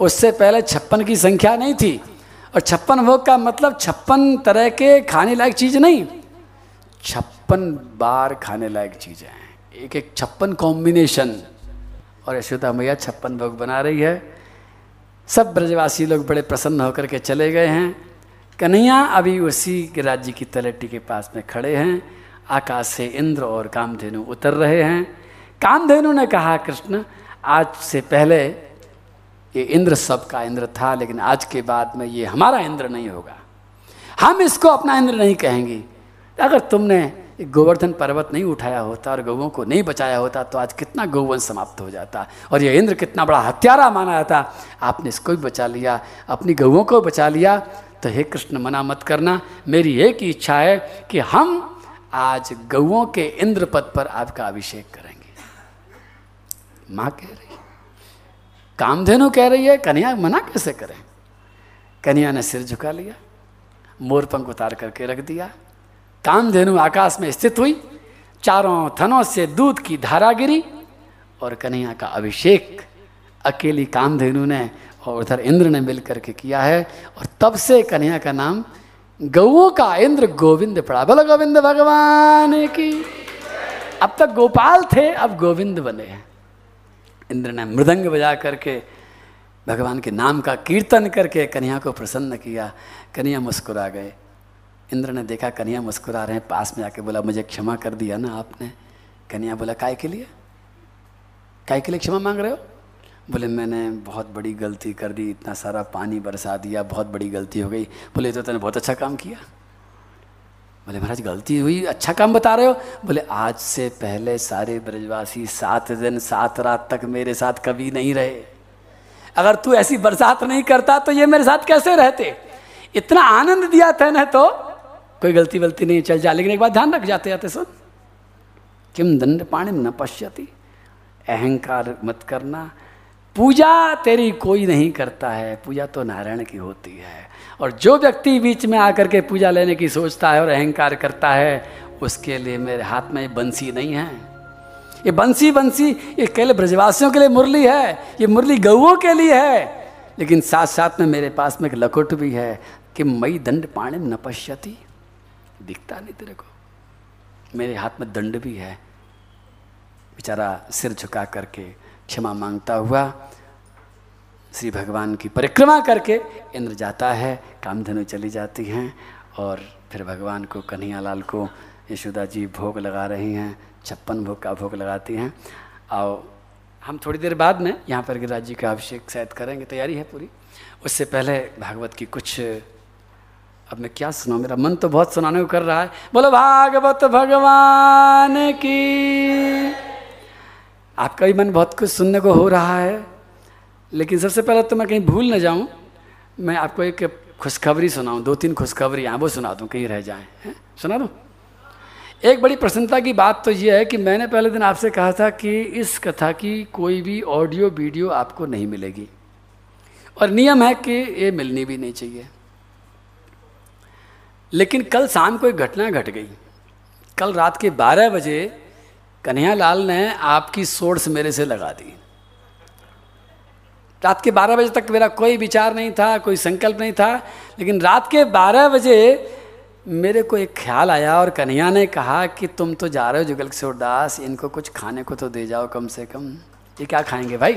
उससे पहले छप्पन की संख्या नहीं थी। और छप्पन भोग का मतलब छप्पन तरह के खाने लायक चीज़ नहीं। छप्पन बार खाने लायक चीज़ें एक एक छप्पन कॉम्बिनेशन और यशोदा मैया छप्पन भोग बना रही है। सब ब्रजवासी लोग बड़े प्रसन्न होकर के चले गए हैं। कन्हैया अभी उसी के राज्य की तलट्टी के पास में खड़े हैं। आकाश से इंद्र और कामधेनु उतर रहे हैं। कामधेनु ने कहा, कृष्ण, आज से पहले ये इंद्र सबका इंद्र था, लेकिन आज के बाद में ये हमारा इंद्र नहीं होगा। हम इसको अपना इंद्र नहीं कहेंगे। अगर तुमने गोवर्धन पर्वत नहीं उठाया होता और गौओं को नहीं बचाया होता तो आज कितना गौवंश समाप्त हो जाता और यह इंद्र कितना बड़ा हत्यारा माना जाता। आपने इसको भी बचा लिया, अपनी गौओं को बचा लिया। तो हे कृष्ण, मना मत करना। मेरी एक ही इच्छा है कि हम आज गौओं के इंद्र पद पर आपका अभिषेक करेंगे। माँ कह रही कामधेनु कह रही है कन्या मना कैसे करें? कन्या ने सिर झुका लिया, मोर पंख उतार करके रख दिया। कामधेनु आकाश में स्थित हुई, चारों थनों से दूध की धारा गिरी और कन्हैया का अभिषेक अकेली कामधेनु ने और उधर इंद्र ने मिल करके किया है और तब से कन्हैया का नाम गौओं का इंद्र गोविंद पड़ा। बोलो गोविंद भगवान की। अब तक गोपाल थे, अब गोविंद बने हैं। इंद्र ने मृदंग बजा करके भगवान के नाम का कीर्तन करके कन्या को प्रसन्न किया। कन्या मुस्कुरा गए। इंद्र ने देखा कन्या मुस्कुरा रहे हैं, पास में आके बोला, मुझे क्षमा कर दिया ना आपने? कन्या बोला, काय के लिए? काय के लिए क्षमा मांग रहे हो? बोले, मैंने बहुत बड़ी गलती कर दी, इतना सारा पानी बरसा दिया, बहुत बड़ी गलती हो गई। बोले तो तूने बहुत अच्छा काम किया। बोले, महाराज, गलती हुई अच्छा काम बता रहे हो? बोले, आज से पहले सारे ब्रजवासी सात दिन, सात रात तक मेरे साथ कभी नहीं रहे। अगर तू ऐसी बरसात नहीं करता तो ये मेरे साथ कैसे रहते? इतना आनंद दिया था ना तो कोई गलती वलती नहीं, चल जा। लेकिन एक बात ध्यान रख, जाते जाते सुन। किम दंड पाणी न पश्यति। अहंकार मत करना। पूजा तेरी कोई नहीं करता है, पूजा तो नारायण की होती है। और जो व्यक्ति बीच में आकर के पूजा लेने की सोचता है और अहंकार करता है, उसके लिए मेरे हाथ में बंसी नहीं है। ये बंसी बंसी, ये केवल ब्रजवासियों के लिए मुरली है, ये मुरली गऊओं के लिए है। लेकिन साथ साथ में मेरे पास में एक लकुट भी है कि मई दंड पाणे न पश्यति। दिखता नहीं तेरे को। मेरे हाथ में दंड भी है। बेचारा सिर झुका करके क्षमा माँगता हुआ श्री भगवान की परिक्रमा करके इंद्र जाता है, कामधनु चली जाती हैं और फिर भगवान को कन्हैया लाल को यशोदा जी भोग लगा रही हैं, छप्पन भोग का भोग लगाती हैं। और हम थोड़ी देर बाद में यहाँ पर गिरिराज जी का अभिषेक शायद करेंगे, तैयारी है पूरी। उससे पहले भागवत की कुछ, अब मैं क्या सुनाऊँ, मेरा मन तो बहुत सुनाने को कर रहा है। बोलो, भागवत भगवान की, आपका भी मन बहुत कुछ सुनने को हो रहा है। लेकिन सबसे पहले तो मैं कहीं भूल न जाऊँ, मैं आपको एक खुशखबरी सुनाऊं, दो तीन खुशखबरी यहाँ वो सुना दूँ, कहीं रह जाए सुना दूँ? एक बड़ी प्रसन्नता की बात तो ये है कि मैंने पहले दिन आपसे कहा था कि इस कथा की कोई भी ऑडियो, वीडियो आपको नहीं मिलेगी। और नियम है कि ये मिलनी भी नहीं चाहिए। लेकिन कल शाम को एक घटना घट गई। कल रात के 12 बजे कन्हैया लाल ने आपकी सोर्स मेरे से लगा दी। रात के 12 बजे तक मेरा कोई विचार नहीं था, कोई संकल्प नहीं था, लेकिन रात के 12 बजे मेरे को एक ख्याल आया और कन्हैया ने कहा कि तुम तो जा रहे हो जुगल किशोर दास, इनको कुछ खाने को तो दे जाओ कम से कम। ये क्या खाएँगे भाई?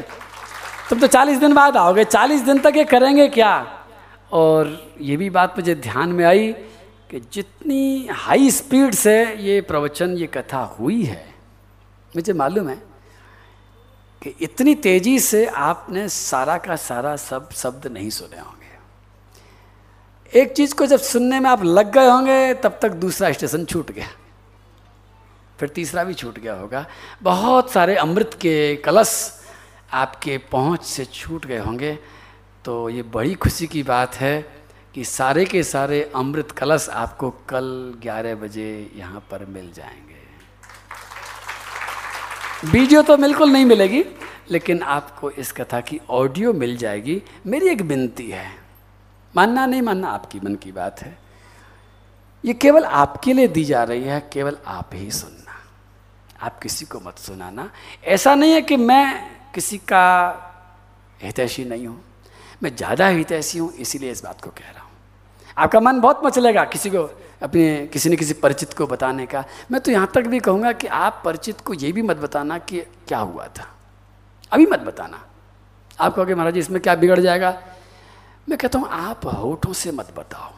तुम तो चालीस दिन बाद आओगे, चालीस दिन तक ये करेंगे क्या? और ये भी बात मुझे ध्यान में आई कि जितनी हाई स्पीड से ये प्रवचन, ये कथा हुई है, मुझे मालूम है कि इतनी तेज़ी से आपने सारा का सारा सब शब्द नहीं सुने होंगे। एक चीज़ को जब सुनने में आप लग गए होंगे, तब तक दूसरा स्टेशन छूट गया। फिर तीसरा भी छूट गया होगा। बहुत सारे अमृत के कलश आपके पहुँच से छूट गए होंगे। तो ये बड़ी खुशी की बात है कि सारे के सारे अमृत कलश आपको कल 11 बजे यहाँ पर मिल जाएँगे। वीडियो तो बिल्कुल नहीं मिलेगी, लेकिन आपको इस कथा की ऑडियो मिल जाएगी। मेरी एक विनती है। मानना नहीं मानना आपकी मन की बात है। ये केवल आपके लिए दी जा रही है, केवल आप ही सुनना। आप किसी को मत सुनाना। ऐसा नहीं है कि मैं किसी का हितैषी नहीं हूँ। मैं ज़्यादा हितैषी हूँ, इसीलिए इस बात को कह रहा हूँ। आपका मन बहुत मचलेगा किसी को अपने किसी न किसी परिचित को बताने का। मैं तो यहाँ तक भी कहूँगा कि आप परिचित को ये भी मत बताना कि क्या हुआ था। अभी मत बताना। आप कहोगे, महाराज जी, इसमें क्या बिगड़ जाएगा? मैं कहता हूँ, आप होठों से मत बताओ।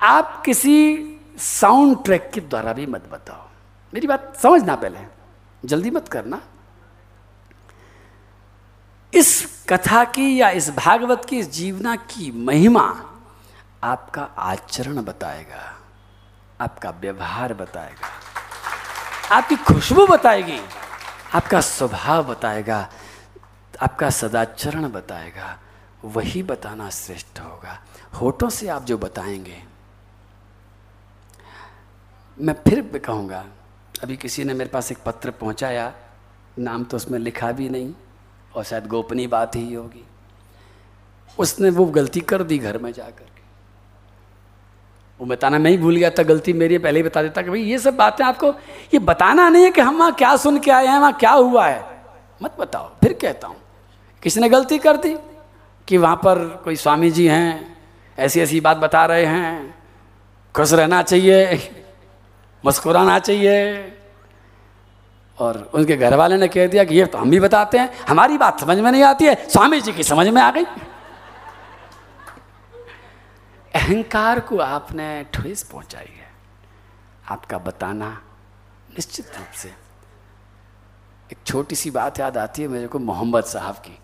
आप किसी साउंड ट्रैक के द्वारा भी मत बताओ। मेरी बात समझना पहले। जल्दी मत करना। इस कथा की या इस भागवत की, इस जीवना की महिमा आपका आचरण बताएगा, आपका व्यवहार बताएगा, आपकी खुशबू बताएगी, आपका स्वभाव बताएगा, आपका सदाचरण बताएगा, वही बताना श्रेष्ठ होगा। होठों से आप जो बताएँगे, मैं फिर कहूँगा, अभी किसी ने मेरे पास एक पत्र पहुँचाया, नाम तो उसमें लिखा भी नहीं, और शायद गोपनीय बात ही होगी। उसने वो गलती कर दी घर में जाकर। वो बताना, मैं ही भूल गया था, गलती मेरी पहले ही बता देता कि भाई ये सब बातें आपको, ये बताना नहीं है कि हम वहाँ क्या सुन के आए हैं, वहाँ क्या हुआ है। मत बताओ, फिर कहता हूँ। किसी ने गलती कर दी? कि वहाँ पर कोई स्वामी जी हैं ऐसी ऐसी बात बता रहे हैं, खुश रहना चाहिए, मुस्कुराना चाहिए। और उनके घर वाले ने कह दिया कि ये तो हम भी बताते हैं, हमारी बात समझ में नहीं आती है स्वामी जी की समझ में आ गई। अहंकार को आपने ठेस पहुंचाई है। आपका बताना निश्चित रूप से। एक छोटी सी बात याद आती है मेरे को मोहम्मद साहब की।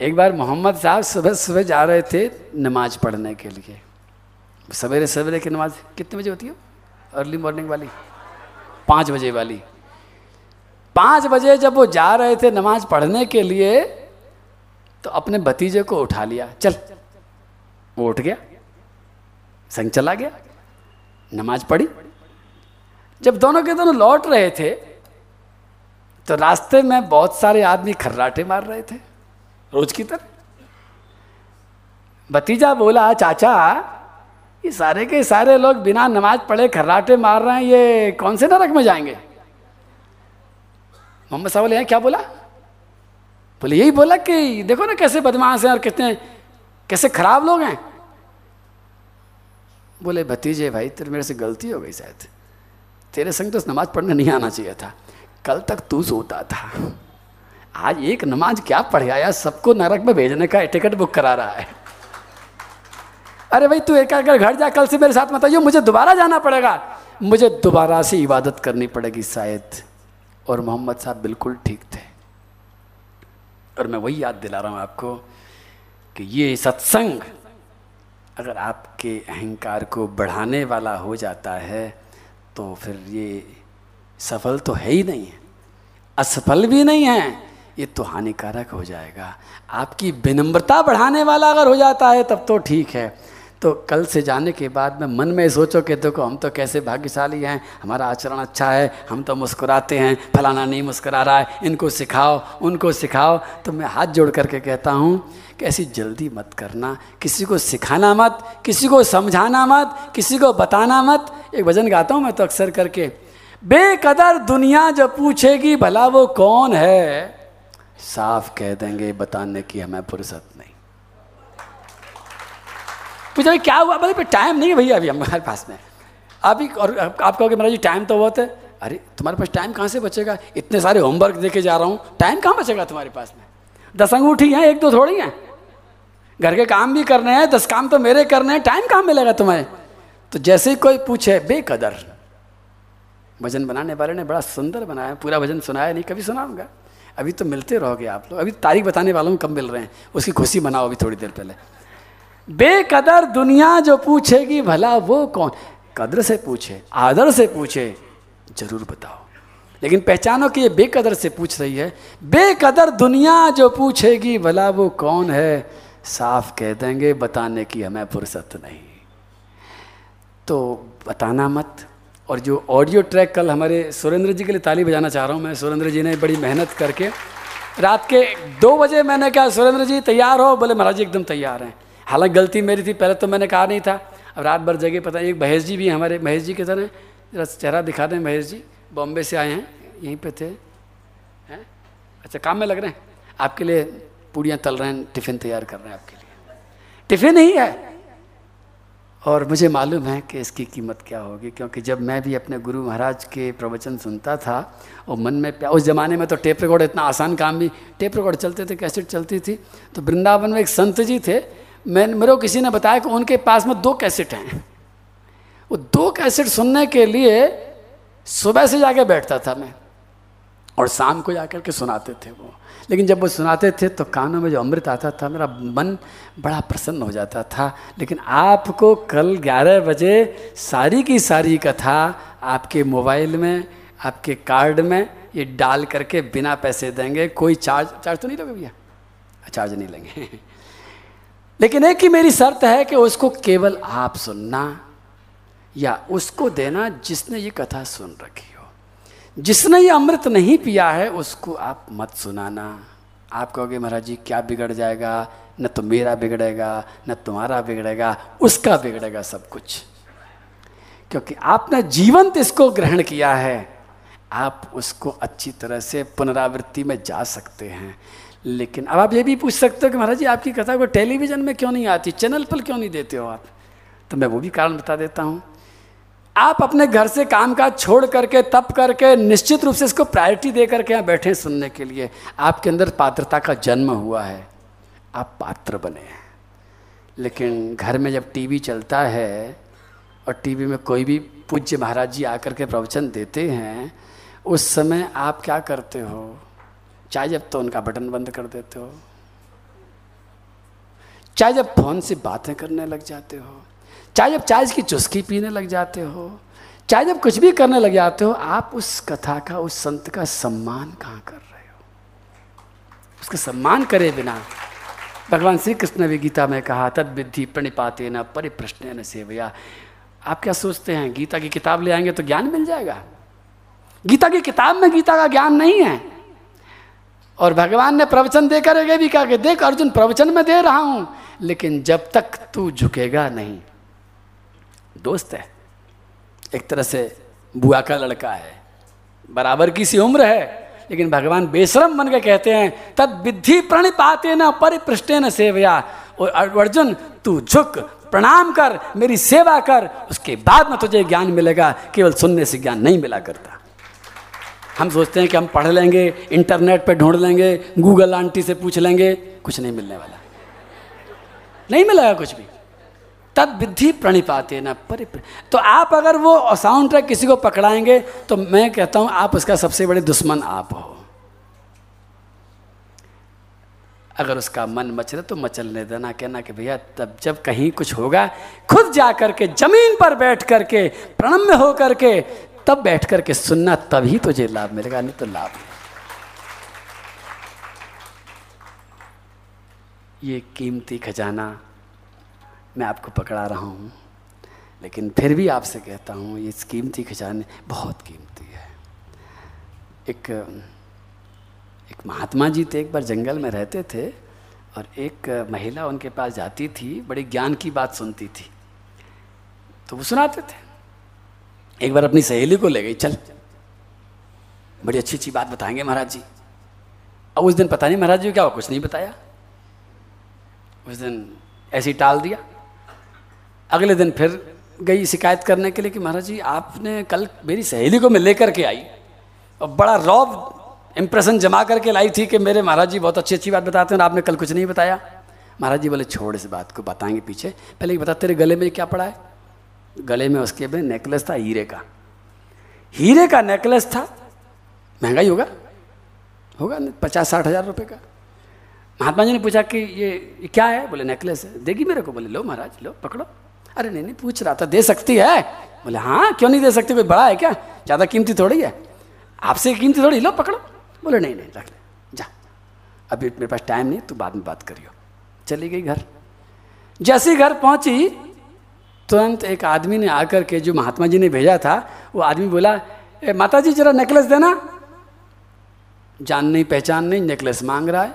एक बार मोहम्मद साहब सुबह सुबह जा रहे थे नमाज़ पढ़ने के लिए। सवेरे सवेरे की नमाज़ कितने बजे होती है? अर्ली मॉर्निंग वाली। पाँच बजे वाली। पाँच बजे जब वो जा रहे थे नमाज़ पढ़ने के लिए तो अपने भतीजे को उठा लिया। चल। वो उठ गया। संग चला गया, नमाज़ पढ़ी। जब दोनों के दोनों लौट रहे थे तो रास्ते में बहुत सारे आदमी खर्राटे मार रहे थे, रोज की तरह। भतीजा बोला, चाचा, ये सारे के सारे लोग बिना नमाज़ पढ़े खर्राटे मार रहे हैं, ये कौन से नरक में जाएँगे? मोहम्मद साहब ने क्या बोला? बोले, यही बोला कि देखो ना कैसे बदमाश हैं और कितने, कैसे खराब लोग हैं। बोले, भतीजे भाई, तेरे मेरे से गलती हो गई शायद। तेरे संग तो नमाज़ पढ़ने नहीं आना चाहिए था। कल तक तू सोता था। आज एक नमाज़ क्या पढ़ आया, सबको नरक में भेजने का टिकट बुक करा रहा है। अरे भाई, तू एक अगर घर जा, कल से मेरे साथ मत आइयो, मुझे दोबारा जाना पड़ेगा। मुझे दोबारा से इबादत करनी पड़ेगी शायद। और मोहम्मद साहब बिल्कुल ठीक थे। और मैं वही याद दिला रहा हूँ आपको कि ये सत्संग अगर आपके अहंकार को बढ़ाने वाला हो जाता है तो फिर ये सफल तो है ही नहीं है। असफल भी नहीं है, ये तो हानिकारक हो जाएगा। आपकी विनम्रता बढ़ाने वाला अगर हो जाता है, तब तो ठीक है। तो कल से जाने के बाद में मन में सोचो कि देखो, हम तो कैसे भाग्यशाली हैं, हमारा आचरण अच्छा है, हम तो मुस्कुराते हैं, फलाना नहीं मुस्कुरा रहा है, इनको सिखाओ, उनको सिखाओ। तो मैं हाथ जोड़ करके कहता हूँ कि ऐसी जल्दी मत करना, किसी को सिखाना मत, किसी को समझाना मत, किसी को बताना मत। एक भजन गाता हूँ मैं तो अक्सर करके, बेकदर दुनिया जो पूछेगी, भला वो कौन है? साफ़ कह देंगे, बताने की हमें फुर्सत नहीं। पूछा भाई क्या हुआ? भाई टाइम नहीं है भैया अभी हमारे पास में। अभी और आप कहोगे, मेरा जी टाइम तो बहुत है। अरे, तुम्हारे पास टाइम कहाँ से बचेगा? इतने सारे होमवर्क देके जा रहा हूँ। टाइम कहाँ बचेगा तुम्हारे पास में? दस अंगूठी हैं, एक दो थोड़ी हैं। घर के काम भी करने हैं, दस काम तो मेरे करने हैं। टाइम कहाँ मिलेगा तुम्हें? तो जैसे ही कोई पूछे, बेकदर। भजन बनाने वाले ने बड़ा सुंदर बनाया, पूरा भजन सुनाया नहीं, कभी सुनाऊँगा। अभी तो मिलते रहोगे आप लोग। अभी तारीख बताने वालों में कब मिल रहे हैं। उसकी खुशी मनाओ अभी थोड़ी देर पहले। बेकदर दुनिया जो पूछेगी, भला वो कौन? कदर से पूछे, आदर से पूछे, ज़रूर बताओ। लेकिन पहचानो कि ये बेकदर से पूछ रही है, बेकदर दुनिया जो पूछेगी, भला वो कौन है? साफ़ कह देंगे, बताने की हमें फुर्सत नहीं। तो बताना मत, और जो ऑडियो ट्रैक कल हमारे सुरेंद्र जी के लिए ताली बजाना चाह रहा हूँ मैं, सुरेंद्र जी ने बड़ी मेहनत करके, रात के दो बजे मैंने कहा, सुरेंद्र जी तैयार हो? बोले, महाराज जी एकदम तैयार हैं। हालाँकि गलती मेरी थी, पहले तो मैंने कहा नहीं था। अब रात भर जगह पता एक महेश जी भी हमारे। महेश जी के तरह जरा चेहरा दिखा दें महेश जी। बॉम्बे से आए हैं, यहीं पे थे। हैं? अच्छा काम में लग रहे हैं? आपके लिए पूड़ियाँ तल रहे हैं, टिफ़िन तैयार कर रहे हैं आपके लिए। टिफ़िन ही है। और मुझे मालूम है कि इसकी कीमत क्या होगी, क्योंकि जब मैं भी अपने गुरु महाराज के प्रवचन सुनता था, और मन में प्या, उस ज़माने में तो टेप रिकॉर्ड इतना आसान काम भी, टेप रिकॉर्ड चलते थे, कैसेट चलती थी। तो वृंदावन में एक संत जी थे मैं मेरे को किसी ने बताया कि उनके पास में दो कैसेट हैं। वो दो कैसेट सुनने के लिए सुबह से जाके बैठता था मैं और शाम को जाकर के सुनाते थे वो। लेकिन जब वो सुनाते थे तो कानों में जो अमृत आता था, मेरा मन बड़ा प्रसन्न हो जाता था। लेकिन आपको कल 11 बजे सारी की सारी कथा आपके मोबाइल में, आपके कार्ड में ये डाल करके बिना पैसे देंगे, कोई चार्ज चार्ज तो नहीं लोगे भैया? चार्ज नहीं लेंगे। लेकिन एक ही मेरी शर्त है कि उसको केवल आप सुनना या उसको देना जिसने ये कथा सुन रखी हो। जिसने ये अमृत नहीं पिया है, उसको आप मत सुनाना। आप कहोगे, महाराज जी, क्या बिगड़ जाएगा? न तो मेरा बिगड़ेगा, न तुम्हारा बिगड़ेगा, उसका बिगड़ेगा सब कुछ। क्योंकि आपने जीवंत इसको ग्रहण किया है, आप उसको अच्छी तरह से पुनरावृत्ति में जा सकते हैं। लेकिन अब आप ये भी पूछ सकते हो कि महाराज जी, आपकी कथा को टेलीविज़न में क्यों नहीं आती? चैनल पर क्यों नहीं देते हो आप? तो मैं वो भी कारण बता देता हूँ। आप अपने घर से काम काज छोड़ करके, तप करके, निश्चित रूप से इसको प्रायोरिटी दे करके यहाँ बैठे सुनने के लिए। आपके अंदर पात्रता का जन्म हुआ है। आप पात्र बने हैं। लेकिन घर में जब टीवी चलता है और टीवी में कोई भी पूज्य महाराज जी आकर के प्रवचन देते हैं, उस समय आप क्या करते हो? चाहे जब तो उनका बटन बंद कर देते हो। चाहे जब फ़ोन से बातें करने लग जाते हो। चाहे जब चाय की चुस्की पीने लग जाते हो। चाहे जब कुछ भी करने लग जाते हो, आप उस कथा का, उस संत का सम्मान कहाँ कर रहे हो? उसका सम्मान करे बिना। भगवान श्री कृष्ण भी गीता में कहा, तद विद्धि प्रणिपाते न परिप्रश्न न सेवया। आप क्या सोचते हैं, गीता की किताब ले आएँगे तो ज्ञान मिल जाएगा? गीता की किताब में गीता का ज्ञान नहीं है। और भगवान ने प्रवचन देकर भी कहा कि देख, अर्जुन प्रवचन में दे रहा हूँ, लेकिन जब तक तू झुकेगा नहीं। दोस्त है, एक तरह से बुआ का लड़का है, बराबर की सी उम्र है, लेकिन भगवान बेशरम बन के कहते हैं, तद विधि प्रणिपाते न परिपृष्टे न सेवया। और अर्जुन, तू झुक, प्रणाम कर, मेरी सेवा कर, उसके बाद में तुझे ज्ञान मिलेगा, केवल सुनने से ज्ञान नहीं मिला करता। हम सोचते हैं कि हम पढ़ लेंगे, इंटरनेट पे ढूंढ लेंगे, गूगल आंटी से पूछ लेंगे, कुछ नहीं मिलने वाला। नहीं मिलेगा कुछ भी। तद विधि प्रणिपाते न, परिप्र। तो आप अगर वो साउंड ट्रैक किसी को पकड़ाएँगे तो मैं कहता हूँ, आप उसका सबसे बड़े दुश्मन आप हो। अगर उसका मन मचले तो मचलने देना, कहना कि भैया, तब जब कहीं कुछ होगा, खुद जा करके ज़मीन पर बैठ करके, प्रणम्य हो करके तब बैठ करके सुनना, तभी तुझे लाभ मिलेगा, नहीं तो लाभ ये कीमती खजाना मैं आपको पकड़ा रहा हूँ, लेकिन फिर भी आपसे कहता हूँ, ये कीमती खजाने बहुत कीमती है। एक एक महात्मा जी थे, एक बार जंगल में रहते थे, और एक महिला उनके पास जाती थी, बड़ी ज्ञान की बात सुनती थी तो वो सुनाते थे। एक बार अपनी सहेली को ले गई, चल। बड़ी अच्छी अच्छी बात बताएँगे महाराज जी। अब उस दिन पता नहीं महाराज जी क्या कुछ नहीं बताया। उस दिन ऐसे टाल दिया। अगले दिन फिर गई शिकायत करने के लिए कि महाराज जी, आपने कल मेरी सहेली को मैं लेकर के आई। और बड़ा रॉब इम्प्रेशन जमा करके लाई थी कि मेरे महाराज जी बहुत अच्छी अच्छी बात बताते हैं और आपने कल कुछ नहीं बताया। महाराज जी बोले, छोड़ इस बात को, बताएँगे पीछे। पहले ये बता, तेरे गले में क्या पड़ा है? गले में उसके में नेकलेस था हीरे का। हीरे का नेकलेस था महँगा ही होगा होगा पचास साठ हज़ार रुपये का। महात्मा जी ने पूछा कि ये, ये क्या है? बोले नेकलेस है। देगी मेरे को? बोले लो महाराज लो पकड़ो। अरे नहीं नहीं पूछ रहा था दे सकती है? बोले हाँ क्यों नहीं दे सकती? कोई बड़ा है क्या? ज़्यादा कीमती थोड़ी है। आपसे कीमती थोड़ी लो पकड़ो। बोले नहीं नहीं रख ले। जा। अभी मेरे पास टाइम नहीं तू बाद में बात करियो। चली गई घर। जैसे घर पहुँची तुरंत एक आदमी ने आकर के जो महात्मा जी ने भेजा था, वो आदमी बोला, ए माता जी जरा नेकलेस देना। जान नहीं, पहचान नहीं नेकलेस मांग रहा है।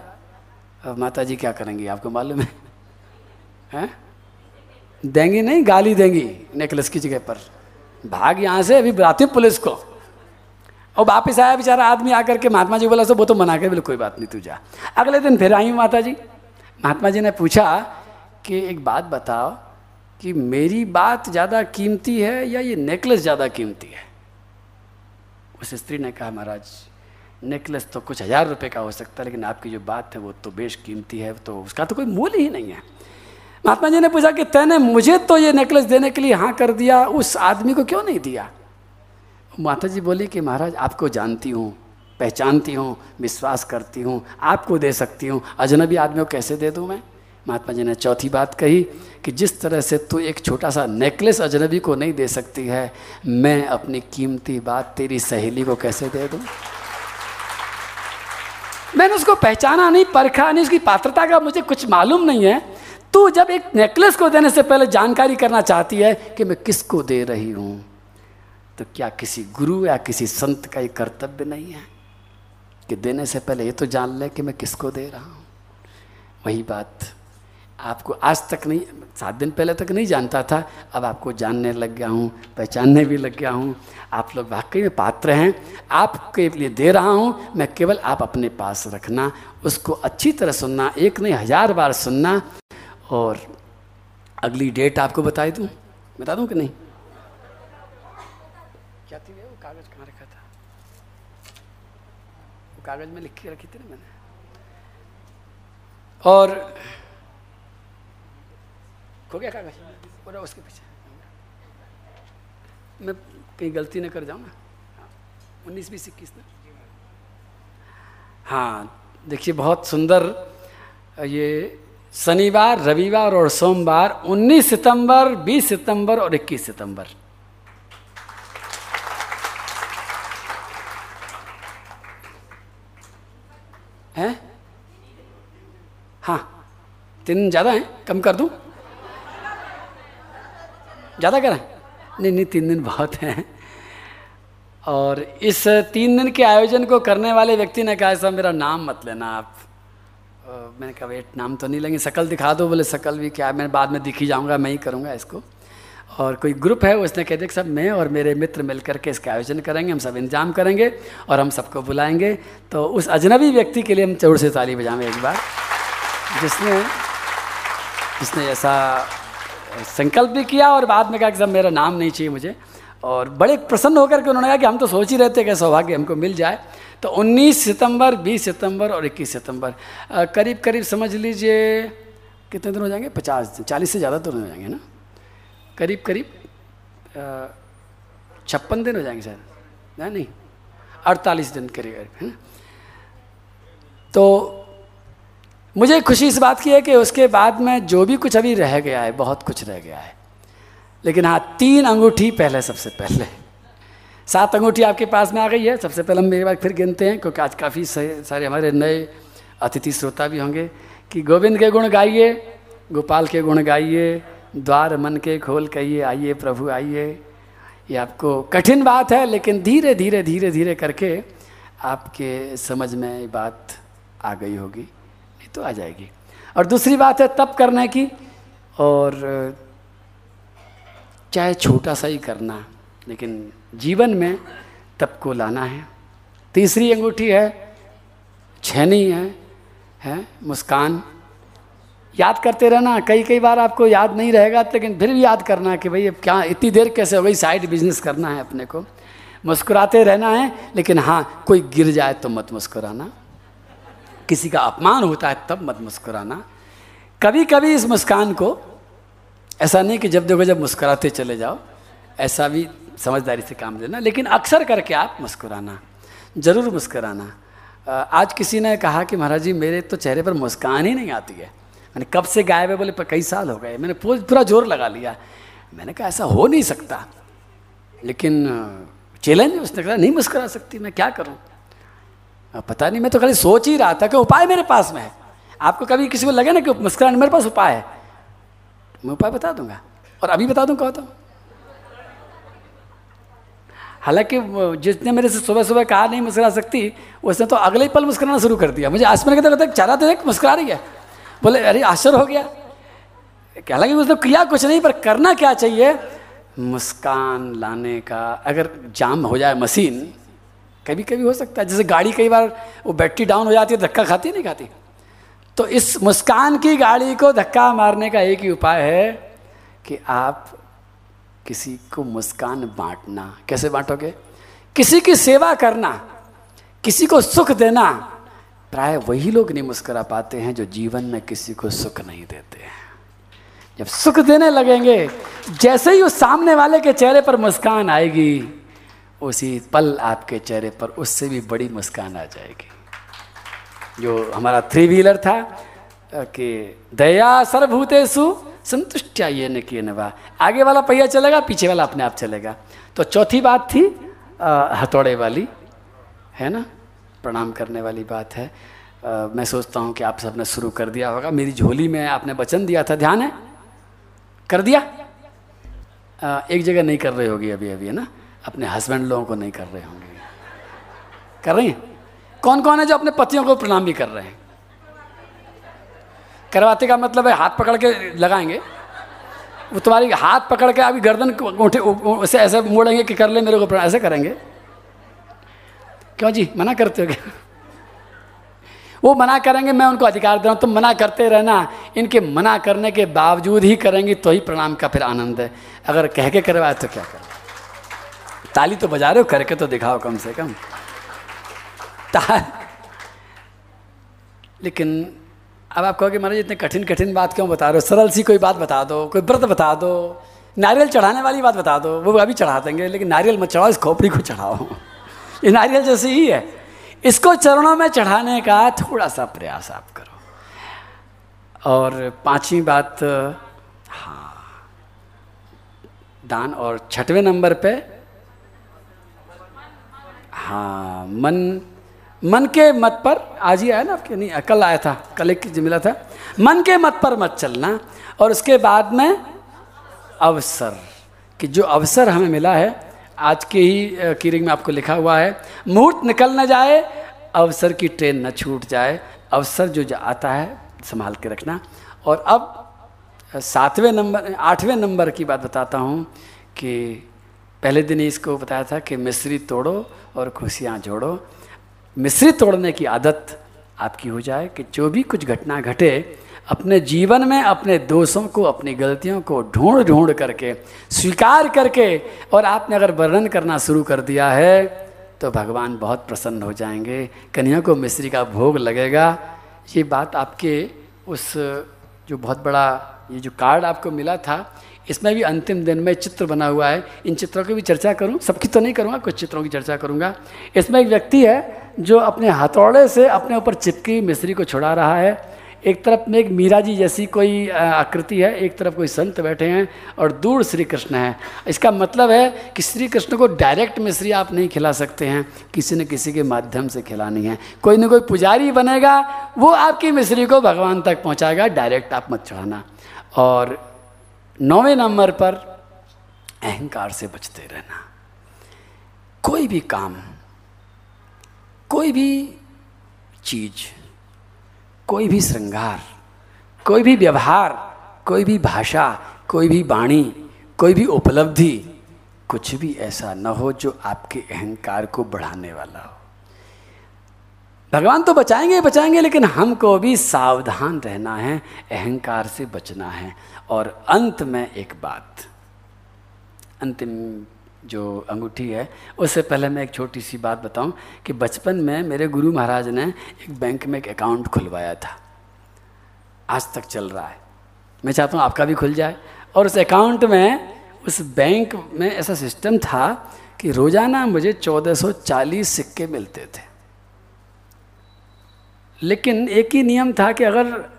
अब माता जी क्या करेंगी, आपको मालूम है? हैं? देंगी नहीं, गाली देंगी नेकलेस की जगह पर। भाग यहाँ से, अभी बुलाती पुलिस को। और वापस आया बेचारा आदमी आकर के, महात्मा जी बोला सो वो तो मना के बोले कोई बात नहीं, तू जा। अगले दिन फिर आई माता जी महात्मा जी ने पूछा कि एक बात बताओ कि मेरी बात ज़्यादा कीमती है या ये नेकलेस ज़्यादा कीमती है? उस स्त्री ने कहा, महाराज नेकलेस तो कुछ हज़ार रुपए का हो सकता है, लेकिन आपकी जो बात है वो तो बेश कीमती है तो उसका तो कोई मूल्य ही नहीं है। महात्मा जी ने पूछा कि, तैने मुझे तो ये नेकलेस देने के लिए हाँ कर दिया, उस आदमी को क्यों नहीं दिया? माता जी बोली कि, महाराज, आपको जानती हूँ, पहचानती हूँ, विश्वास करती हूँ, आपको दे सकती हूँ, अजनबी आदमी को कैसे दे दूँ मैं? महात्मा जी ने चौथी बात कही कि जिस तरह से तू एक छोटा सा नेकलेस अजनबी को नहीं दे सकती है, मैं अपनी कीमती बात तेरी सहेली को कैसे दे दूँ? मैंने उसको पहचाना नहीं, परखा नहीं, उसकी पात्रता का मुझे कुछ मालूम नहीं है। तू जब एक नेकलेस को देने से पहले जानकारी करना चाहती है कि मैं किसको दे रही हूँ तो क्या किसी गुरु या किसी संत का ये कर्तव्य नहीं है कि देने से पहले ये तो जान ले कि मैं किसको दे रहा हूँ? वही बात आपको आज तक नहीं, सात दिन पहले तक नहीं जानता था, अब आपको जानने लग गया हूँ, पहचानने भी लग गया हूँ। आप लोग वाकई में पात्र हैं। आपके लिए दे रहा हूँ, मैं केवल आप अपने पास रखना, उसको अच्छी तरह सुनना, एक नहीं, हज़ार बार सुनना। और अगली डेट आपको बता दूँ। बता दूँ कि नहीं? क्या थी वो कागज़ कहाँ रखा था? वो कागज़ में लिख के रखी थी ना मैंने। और खो गया कागज़ बोला, उसके पीछे। मैं कहीं गलती न कर जाऊँ ना? उन्नीस बीस इक्कीस ना? हाँ देखिए, बहुत सुंदर ये शनिवार, रविवार और सोमवार 19 सितंबर 20 सितंबर और 21 सितंबर। हैं? हाँ। तीन ज़्यादा हैं? कम कर दूँ? ज़्यादा करें? नहीं नहीं, तीन दिन बहुत हैं। और इस तीन दिन के आयोजन को करने वाले व्यक्ति ने कहा ऐसा मेरा नाम मत लेना आप। मैंने कहा, वेट, नाम तो नहीं लेंगे। शकल दिखा दो। बोले, शकल भी क्या मैं बाद में दिखी जाऊँगा, मैं ही करूँगा इसको। और कोई ग्रुप है, उसने कह दिया सब मैं और मेरे मित्र मिलकर के इसका आयोजन करेंगे, हम सब इंतज़ाम करेंगे और हम सबको बुलाएँगे। तो उस अजनबी व्यक्ति के लिए हम चौड़ से ताली बजाएँगे एक बार, जिसने जिसने ऐसा संकल्प भी किया और बाद में कहा कि सब मेरा नाम नहीं चाहिए मुझे। और बड़े प्रसन्न होकर के उन्होंने कहा कि हम तो सोच ही रहते हैं कि सौभाग्य हमको मिल जाए। तो 19 सितंबर 20 सितंबर और 21 सितंबर करीब करीब समझ लीजिए, कितने दिन हो जाएँगे? पचास दिन, चालीस से ज़्यादा दिन हो जाएँगे ना? करीब करीब छप्पन दिन हो जाएँगे शायद नहीं? अड़तालीस दिन करीब, है ना? तो मुझे खुशी इस बात की है कि उसके बाद में जो भी कुछ अभी रह गया है, बहुत कुछ रह गया है। लेकिन हाँ तीन अंगूठी पहले, सबसे पहले। सात अंगूठी आपके पास में आ गई है, सबसे पहले हम एक बार फिर गिनते हैं, क्योंकि आज काफ़ी सारे हमारे नए अतिथि श्रोता भी होंगे, कि गोविंद के गुण गाइए, गोपाल के गुण गाइए, द्वार मन के खोल कहिए, आइए प्रभु, आइए। ये आपको कठिन बात है, लेकिन धीरे धीरे धीरे धीरे करके आपके समझ में ये बात आ गई होगी। तो आ जाएगी। और दूसरी बात है तप करने की, और चाहे छोटा सा ही करना, लेकिन जीवन में तप को लाना है। तीसरी अंगूठी है, छैनी है है, मुस्कान। याद करते रहना कई कई बार आपको याद नहीं रहेगा, लेकिन फिर भी याद करना कि भाई अब क्या, इतनी देर कैसे हो गई, साइड बिज़नेस करना है अपने को। मुस्कुराते रहना है, लेकिन हाँ कोई गिर जाए तो मत मुस्कुराना। किसी का अपमान होता है, तब मत मुस्कुराना। कभी कभी इस मुस्कान को, ऐसा नहीं कि जब देखो जब मुस्कुराते चले जाओ, ऐसा भी समझदारी से काम लेना, लेकिन अक्सर करके आप मुस्कुराना, ज़रूर मुस्कुराना। आज किसी ने कहा कि महाराज जी, मेरे तो चेहरे पर मुस्कान ही नहीं आती है। मैंने कब से गायब है बोले कई साल हो गए। मैंने पूरा ज़ोर लगा लिया। मैंने कहा, ऐसा हो नहीं सकता। लेकिन, चैलेंज उसने कहा, नहीं मुस्करा सकती, मैं क्या करूँ? पता नहीं, मैं तो खाली सोच ही रहा था कि उपाय मेरे पास में है। आपको कभी किसी को लगे ना कि मुस्कुराने मेरे पास उपाय है? मैं उपाय बता दूँगा। और अभी बता दूँ कहता हूँ हालाँकि जिसने मेरे से सुबह सुबह कहा नहीं मुस्कुरा सकती, उसने तो अगले ही पल मुस्कुराना शुरू कर दिया। मुझे आसमान के कहते चारा तो एक मुस्कुरा रही है। बोले, अरे, आश्चर्य हो गया। हालाँकि उसने किया कुछ नहीं, पर करना क्या चाहिए? मुस्कान लाने का, अगर जाम हो जाए मशीन कभी कभी हो सकता है, जैसे गाड़ी कई बार वो बैटरी डाउन हो जाती है, धक्का खाती नहीं खाती। तो इस मुस्कान की गाड़ी को धक्का मारने का एक ही उपाय है कि आप किसी को मुस्कान बांटना। कैसे बांटोगे? किसी की सेवा करना, किसी को सुख देना। प्राय वही लोग नहीं मुस्करा पाते हैं जो जीवन में किसी को सुख नहीं देते हैं। जब सुख देने लगेंगे, जैसे ही उस सामने वाले के चेहरे पर मुस्कान आएगी उसी पल आपके चेहरे पर उससे भी बड़ी मुस्कान आ जाएगी। जो हमारा थ्री व्हीलर था कि दया सर्वभूतेषु संतुष्टिया ये न किए नवा आगे वाला पहिया चलेगा पीछे वाला अपने आप चलेगा। तो चौथी बात थी हथौड़े वाली है ना? प्रणाम करने वाली बात है। आ, मैं सोचता हूँ कि आप सबने शुरू कर दिया होगा। मेरी झोली में आपने वचन दिया था ध्यान है? कर दिया? आ, एक जगह नहीं कर रहे होगी अभी अभी है ना? अपने हस्बैंड लोगों को नहीं कर रहे होंगे। कर रही हैं? कौन कौन है जो अपने पतियों को प्रणाम भी कर रहे हैं? करवाते का मतलब है हाथ पकड़ के लगाएँगे? वो तुम्हारी हाथ पकड़ के अभी गर्दन उठे उसे ऐसे मोड़ेंगे कि कर ले मेरे को ऐसे करेंगे? क्यों जी, मना करते हो क्या? वो मना करेंगे, मैं उनको अधिकार दे रहा हूँ, तुम मना करते रहना। इनके मना करने के बावजूद ही करेंगे तो ही प्रणाम का फिर आनंद है। अगर कह के करवाए तो क्या कर? ताली तो बजा रहे हो, करके तो दिखाओ कम से कम। लेकिन अब आप कहोगे, महाराज, इतने कठिन कठिन बात क्यों बता रहे हो? सरल सी कोई बात बता दो, कोई व्रत बता दो, नारियल चढ़ाने वाली बात बता दो, वो अभी चढ़ा देंगे, लेकिन नारियल मत चढ़ाओ, इस खोपड़ी को चढ़ाओ। ये नारियल जैसे ही है। इसको चरणों में चढ़ाने का थोड़ा सा प्रयास आप करो। और पांचवी बात हाँ दान और छठवें नंबर पे हाँ मन मन के मत पर, आज ही आया ना आपके, नहीं, कल आया था, कल एक मिला था। मन के मत पर मत चलना और उसके बाद में अवसर, कि जो अवसर हमें मिला है, आज के ही कीरिंग में आपको लिखा हुआ है मुहूर्त निकल न जाए, अवसर की ट्रेन न छूट जाए। अवसर जो आता है, संभाल के रखना। और अब, सातवें नंबर, आठवें नंबर की बात बताता हूँ कि पहले दिन ही इसको बताया था कि मिश्री तोड़ो और खुशियाँ जोड़ो। मिश्री तोड़ने की आदत आपकी हो जाए कि जो भी कुछ घटना घटे, अपने जीवन में अपने दोषों को, अपनी गलतियों को ढूंढ ढूंढ करके, स्वीकार करके और आपने अगर वर्णन करना शुरू कर दिया है तो भगवान बहुत प्रसन्न हो जाएँगे। कन्या को मिश्री का भोग लगेगा। ये बात आपके उस जो बहुत बड़ा, ये जो कार्ड आपको मिला था इसमें भी अंतिम दिन में चित्र बना हुआ है। इन चित्रों की भी चर्चा करूँ। सबकी तो नहीं करूँगा, कुछ चित्रों की चर्चा करूँगा। इसमें एक व्यक्ति है जो अपने हथौड़े से अपने ऊपर चिपकी मिश्री को छुड़ा रहा है। एक तरफ़ में एक मीरा जी जैसी कोई आकृति है। एक तरफ़ कोई संत बैठे हैं और दूर श्री कृष्ण है। इसका मतलब है कि श्री कृष्ण को डायरेक्ट मिश्री आप नहीं खिला सकते हैं। किसी न किसी के माध्यम से खिलानी है। कोई ना कोई पुजारी बनेगा, वो आपकी मिश्री को भगवान तक पहुंचाएगा। डायरेक्ट आप मत चढ़ाना और नौवें नंबर पर अहंकार से बचते रहना। कोई भी काम, कोई भी चीज़, कोई भी श्रृंगार, कोई भी व्यवहार, कोई भी भाषा, कोई भी वाणी, कोई भी उपलब्धि, कुछ भी ऐसा न हो जो आपके अहंकार को बढ़ाने वाला हो। भगवान तो बचाएँगे बचाएँगे, लेकिन हमको भी सावधान रहना है, अहंकार से बचना है। और अंत में एक बात। अंतिम जो अंगूठी है, उससे पहले मैं एक छोटी सी बात बताऊँ कि बचपन में मेरे गुरु महाराज ने एक बैंक में एक अकाउंट खुलवाया था। आज तक चल रहा है। मैं चाहता हूँ आपका भी खुल जाए। और उस अकाउंट में, उस बैंक में ऐसा सिस्टम था कि रोज़ाना मुझे 1440 सिक्के मिलते थे। लेकिन एक ही नियम था कि अगर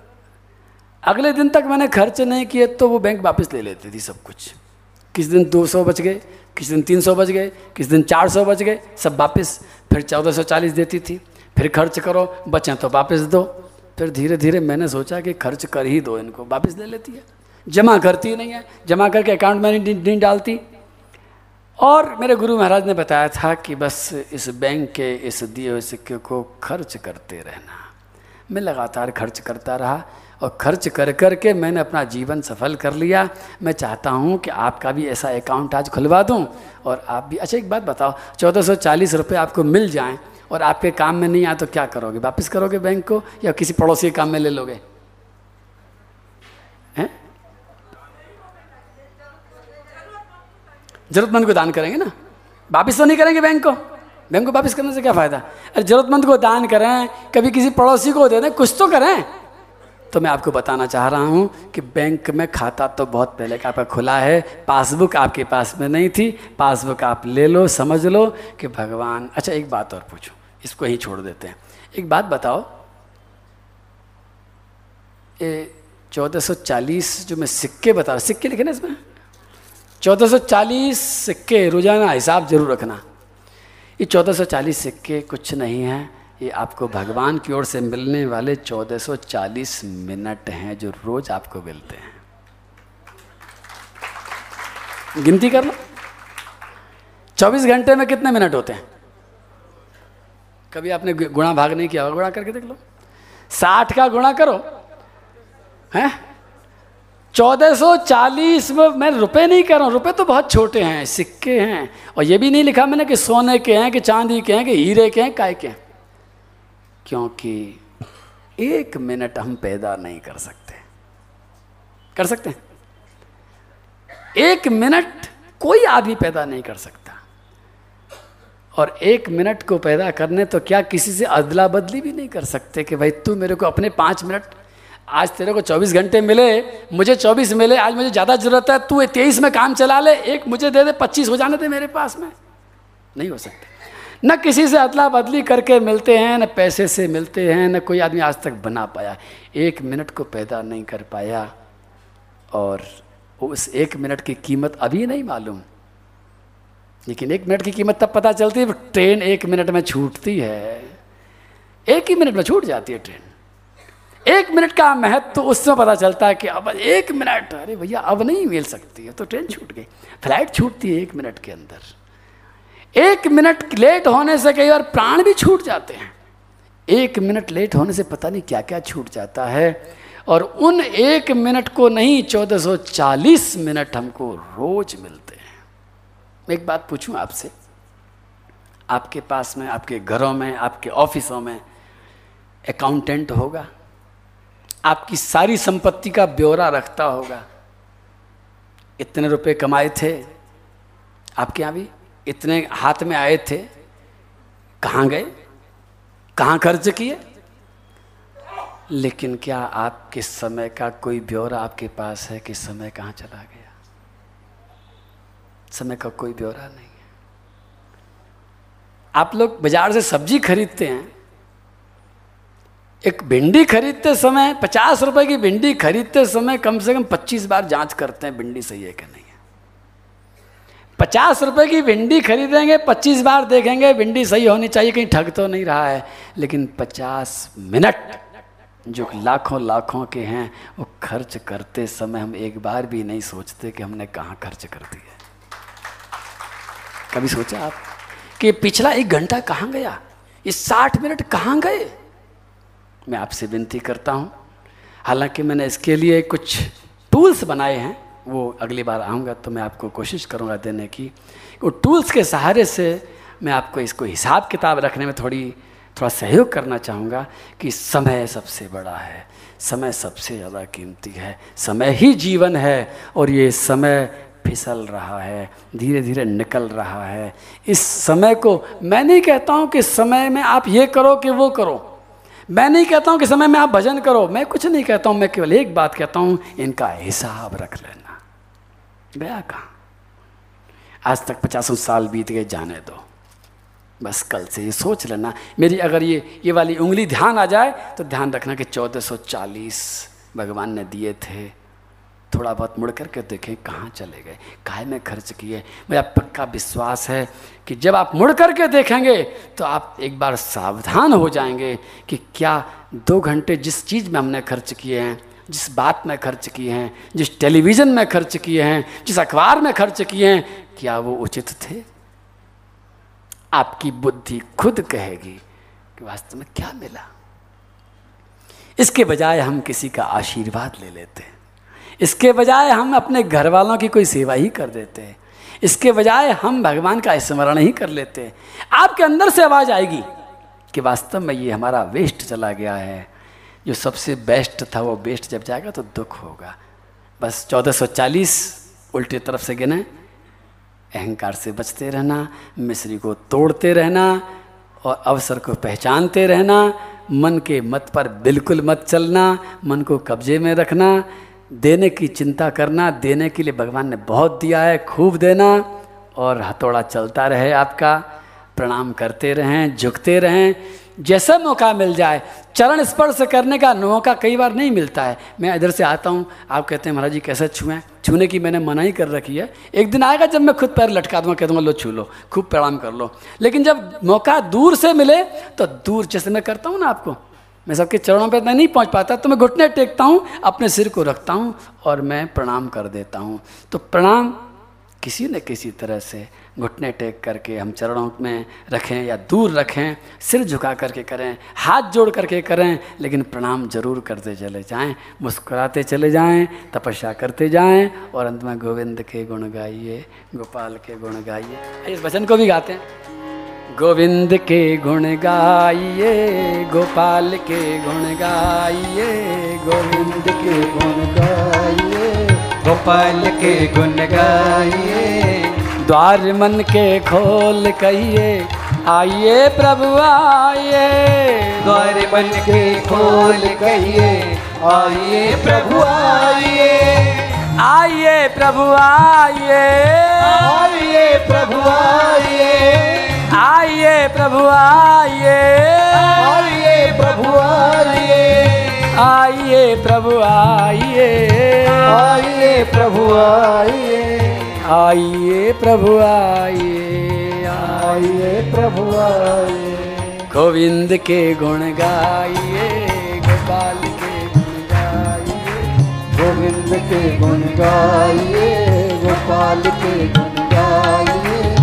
अगले दिन तक मैंने खर्च नहीं किए तो वो बैंक वापस ले लेती थी सब कुछ। किस दिन 200 बच गए, किस दिन 300 बच गए, किस दिन 400 बच गए, सब वापस फिर 1440 देती थी। फिर खर्च करो, बचें तो वापस दो। फिर धीरे धीरे मैंने सोचा कि खर्च कर ही दो इनको, वापस ले लेती है। जमा करती नहीं है, जमा करके अकाउंट में नहीं डालती। और मेरे गुरु महाराज ने बताया था कि बस इस बैंक के, इस दिए हुए सिक्के को खर्च करते रहना। मैं लगातार खर्च करता रहा और खर्च कर कर के मैंने अपना जीवन सफल कर लिया। मैं चाहता हूँ कि आपका भी ऐसा अकाउंट आज खुलवा दूँ। और आप भी अच्छा एक बात बताओ, चौदह सौ चालीस रुपये आपको मिल जाएँ और आपके काम में नहीं आए तो क्या करोगे? वापस करोगे बैंक को या किसी पड़ोसी के काम में ले लोगे? हैं? जरूरतमंद को दान करेंगे ना? वापिस तो नहीं करेंगे बैंक को? बैंक को वापिस करने से क्या फ़ायदा? अरे ज़रूरतमंद को दान करें, कभी किसी पड़ोसी को दे दें, कुछ तो करें। तो मैं आपको बताना चाह रहा हूँ कि बैंक में खाता तो बहुत पहले का आपका खुला है, पासबुक आपके पास में नहीं थी, पासबुक आप ले लो, समझ लो कि भगवान अच्छा एक बात और पूछूँ, इसको ही छोड़ देते हैं। एक बात बताओ, ये 1440 जो मैं सिक्के बता रहा सिक्के लिखे ना इसमें? 1440 सिक्के, रोज़ाना हिसाब ज़रूर रखना। ये 1440 सिक्के कुछ नहीं है ये आपको भगवान की ओर से मिलने वाले 1440 मिनट हैं जो रोज आपको मिलते हैं। गिनती कर लो। 24 घंटे में कितने मिनट होते हैं? कभी आपने गुणा भाग नहीं किया गुणा करके देख लो। साठ का गुणा करो। हैं? चौदह सौ चालीस में मैं रुपए नहीं कर रहा हूँ, रुपए तो बहुत छोटे हैं, सिक्के हैं। और ये भी नहीं लिखा मैंने कि सोने के हैं, कि चांदी के हैं, कि हीरे के हैं, काय के हैं। क्योंकि एक मिनट हम पैदा नहीं कर सकते। कर सकते हैं? एक मिनट कोई आदमी पैदा नहीं कर सकता। और एक मिनट को पैदा करने तो क्या किसी से अदला बदली भी नहीं कर सकते कि भाई तू मेरे को अपने पाँच मिनट, आज तेरे को 24 घंटे मिले, मुझे 24 मिले, आज मुझे ज़्यादा ज़रूरत है, तू तेईस में काम चला ले, एक मुझे दे दे 25 हो जाने दे मेरे पास में। नहीं हो सकते। न किसी से अदला बदली करके मिलते हैं, न पैसे से मिलते हैं, न कोई आदमी आज तक बना पाया। एक मिनट को पैदा नहीं कर पाया और उस एक मिनट की कीमत अभी नहीं मालूम। लेकिन एक मिनट की कीमत तब पता चलती है ट्रेन एक मिनट में छूटती है। एक ही मिनट में छूट जाती है ट्रेन। एक मिनट का महत्व तो उसमें पता चलता है कि अब एक मिनट, अरे भैया, अब नहीं मिल सकती है तो ट्रेन छूट गई। फ़्लाइट छूटती है एक मिनट के अंदर। एक मिनट लेट होने से कई बार प्राण भी छूट जाते हैं। एक मिनट लेट होने से पता नहीं क्या क्या छूट जाता है और उन एक मिनट को नहीं 1440 मिनट हमको रोज मिलते हैं। मैं एक बात पूछूँ आपसे? आपके पास में, आपके घरों में, आपके ऑफिसों में अकाउंटेंट होगा? आपकी सारी संपत्ति का ब्यौरा रखता होगा? इतने रुपए कमाए थे? आपके यहाँ भी? इतने हाथ में आए थे, कहाँ गए, कहाँ खर्च किए? लेकिन क्या आपके समय का कोई ब्यौरा आपके पास है कि समय कहाँ चला गया? समय का कोई ब्यौरा नहीं है। आप लोग बाज़ार से सब्ज़ी खरीदते हैं, एक भिंडी खरीदते समय, पचास रुपए की भिंडी खरीदते समय कम से कम पच्चीस बार जाँच करते हैं, भिंडी सही है कि नहीं। पचास रुपए की भिंडी खरीदेंगे, पच्चीस बार देखेंगे, भिंडी सही होनी चाहिए, कहीं ठग तो नहीं रहा है। लेकिन पचास मिनट जो लाखों लाखों के हैं, वो खर्च करते समय हम एक बार भी नहीं सोचते कि हमने कहाँ खर्च कर दिया। कभी सोचा आप कि पिछला एक घंटा कहाँ गया? ये साठ मिनट कहाँ गए? मैं आपसे विनती करता हूँ, हालाँकि मैंने इसके लिए कुछ टूल्स बनाए हैं वो अगली बार आऊँगा तो मैं आपको कोशिश करूँगा देने की। वो टूल्स के सहारे से मैं आपको इसको हिसाब किताब रखने में थोड़ी, थोड़ा सहयोग करना चाहूँगा कि समय सबसे बड़ा है, समय सबसे ज़्यादा कीमती है, समय ही जीवन है और ये समय फिसल रहा है धीरे धीरे निकल रहा है। इस समय को मैं नहीं कहता हूँ कि समय में आप ये करो कि वो करो। मैं नहीं कहता हूँ कि समय में आप भजन करो, मैं कुछ नहीं कहता हूँ, मैं केवल एक बात कहता हूँ, इनका हिसाब रख लेना। गया कहाँ? आज तक पचासों साल बीत गए, जाने दो। बस कल से ये सोच लेना। मेरी अगर ये ये वाली उंगली ध्यान आ जाए तो ध्यान रखना कि 1440 भगवान ने दिए थे। थोड़ा बहुत मुड़ करके देखें कहाँ चले गए। काय में खर्च किए? मेरा पक्का विश्वास है कि जब आप मुड़ करके देखेंगे तो आप एक बार सावधान हो जाएँगे कि क्या दो घंटे जिस चीज़ में हमने खर्च किए हैं जिस बात में खर्च किए हैं, जिस टेलीविज़न में खर्च किए हैं, जिस अखबार में खर्च किए हैं, क्या वो उचित थे? आपकी बुद्धि खुद कहेगी कि वास्तव में क्या मिला? इसके बजाय हम किसी का आशीर्वाद ले लेते हैं। इसके बजाय हम अपने घर वालों की कोई सेवा ही कर देते हैं। इसके बजाय हम भगवान का स्मरण ही कर लेते हैं। आपके अंदर से आवाज़ आएगी कि वास्तव में ये हमारा वेस्ट चला गया है। जो सबसे बेस्ट था वो बेस्ट जब जाएगा तो दुख होगा। बस 1440 उल्टी तरफ़ से गिने। अहंकार से बचते रहना मिश्री को तोड़ते रहना और अवसर को पहचानते रहना, मन के मत पर बिल्कुल मत चलना, मन को कब्जे में रखना, देने की चिंता करना, देने के लिए भगवान ने बहुत दिया है, खूब देना और हथौड़ा चलता रहे आपका, प्रणाम करते रहें, झुकते रहें जैसा मौका मिल जाए, चरण स्पर्श करने का मौका कई बार नहीं मिलता है। मैं इधर से आता हूँ, आप कहते हैं, महाराज जी, कैसे छुएँ छूने की मैंने मना ही कर रखी है। एक दिन आएगा जब मैं खुद पैर लटका दूँगा, कह दूँगा, लो, छू लो, खूब प्रणाम कर लो। लेकिन जब मौका दूर से मिले तो दूर जैसे मैं करता हूँ ना आपको, मैं सबके चरणों पर नहीं पहुँच पाता तो मैं घुटने टेकता हूँ, अपने सिर को रखता हूँ और मैं प्रणाम कर देता हूँ। तो प्रणाम किसी न किसी तरह से घुटने टेक करके हम चरणों में रखें या दूर रखें, सिर झुका करके करें, हाथ जोड़ करके करें, लेकिन प्रणाम ज़रूर करते चले जाएँ, मुस्कुराते चले जाएँ, तपस्या करते जाएँ और अंत में गोविंद के गुण गाइए, गोपाल के गुण गाइए। इस वचन को भी गाते हैं। गोविंद के गुण गाइए, गोपाल के गुण गाइए, गोविंद के गुण गाइए। गोपाल के गुण गाइए द्वार मन के खोल कहिए आइए प्रभु आइए। द्वार मन के खोल कहिए आइए प्रभु आइए। आइए प्रभु आइए। आइए प्रभु आइए। आइए प्रभु आइए। आइए प्रभु आइए आइए प्रभु आइए। आइए प्रभु आइए। आइए प्रभु आइए। आइए प्रभु आइए। गोविंद के गुण गाइए गोपाल के गुण गाइए। गोविंद के गुण गाइए गोपाल के गुण गाइए।